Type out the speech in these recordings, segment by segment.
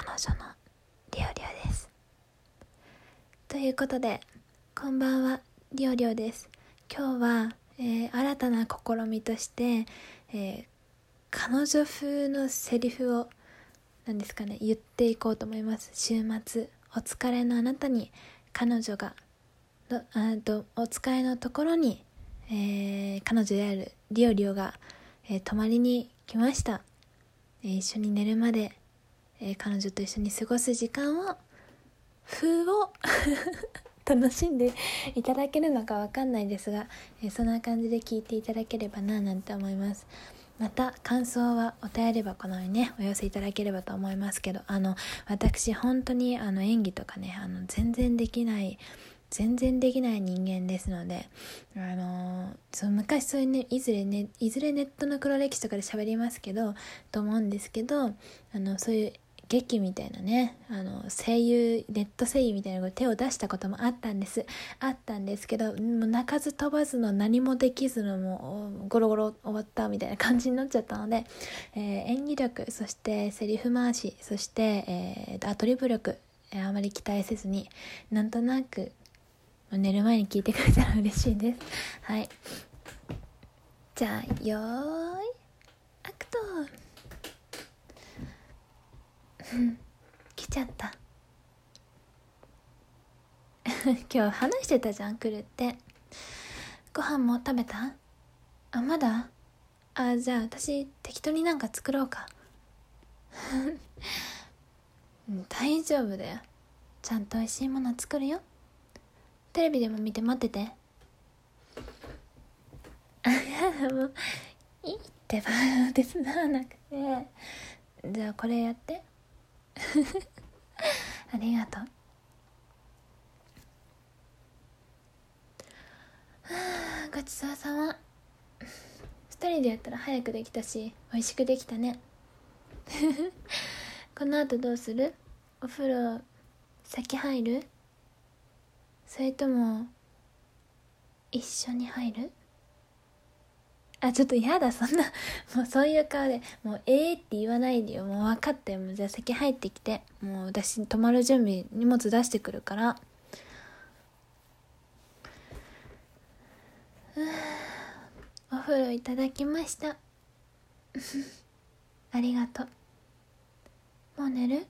彼女のりょうりょうです。ということでこんばんはりょうりょうです。今日は、えー、新たな試みとして、えー、彼女風のセリフを何ですかね言っていこうと思います。週末お疲れのあなたに彼女があとお疲れのところに、えー、彼女であるリオリオが、えー、泊まりに来ました、えー、一緒に寝るまでえー、彼女と一緒に過ごす時間を風を 楽しんでいただけるのかわかんないですが、えー、そんな感じで聞いていただければななんて思います。また感想はお便り箱のようにねお寄せいただければと思いますけどあの私本当にあの演技とかねあの全然できない全然できない人間ですので、あのその昔そういうね、いずれね、いずれネットの黒歴史とかで喋りますけど、と思うんですけど、あの、そういう劇みたいなねあの声優ネット声優みたいな手を出したこともあったんです。あったんですけどもう泣かず飛ばずの何もできずのもうゴロゴロ終わったみたいな感じになっちゃったので、えー、演技力そしてセリフ回しそして、えー、アドリブ力、えー、あまり期待せずになんとなく寝る前に聞いてくれたら嬉しいです。はい。じゃあよーいアクトうん来ちゃった。今日話してたじゃん来るって。ご飯も食べた？あまだ？あじゃあ私適当になんか作ろうか。大丈夫だよ。ちゃんと美味しいもの作るよ。テレビでも見て待ってて。あ もういいってば。手伝わなくて。じゃあこれやって。ありがとう。はあごちそうさま。一人でやったら早くできたし美味しくできたね。この後どうする？お風呂先入る？それとも一緒に入る？あ、ちょっと嫌だ、そんな、もうそういう顔で、もう、ええー、って言わないでよ。もう分かったよ。もうじゃあ席入ってきて。もう私、泊まる準備、荷物出してくるから。お風呂いただきました。ありがとう。もう寝る？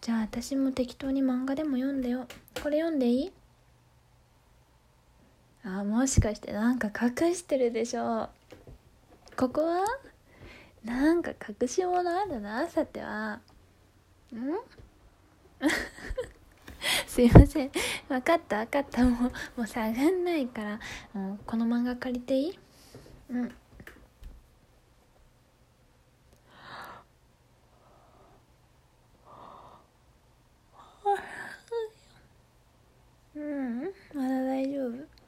じゃあ私も適当に漫画でも読んでよ。これ読んでいい？あもしかしてなんか隠してるでしょ。ここは？なんか隠し物あるなさては。ん？すいません。分かった分かった。もうもう下がんないから。もうこの漫画借りていい？うんまだ大丈夫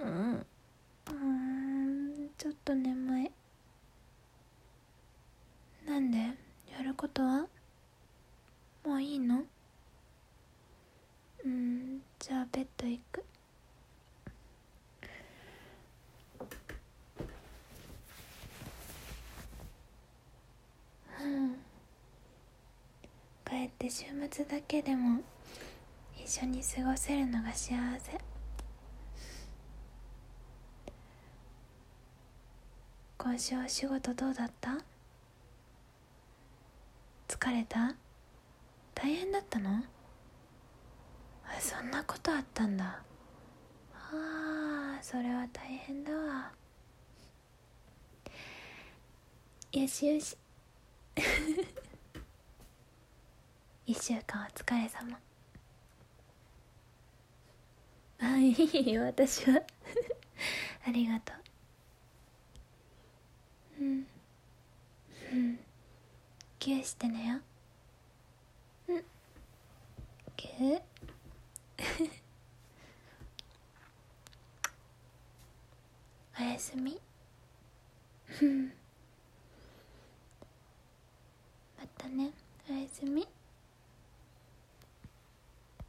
うんうんちょっと眠い。なんで？やることは？もういいの？うんじゃあベッド行く。うん。帰って週末だけでも一緒に過ごせるのが幸せ。今週お仕事どうだった？疲れた？大変だったの？あそんなことあったんだ。ああそれは大変だわ。よしよし 一週間お疲れ様。あいい私は。ありがとう。うん。うん。ギューしてねようん。ぎゅうおやすみまた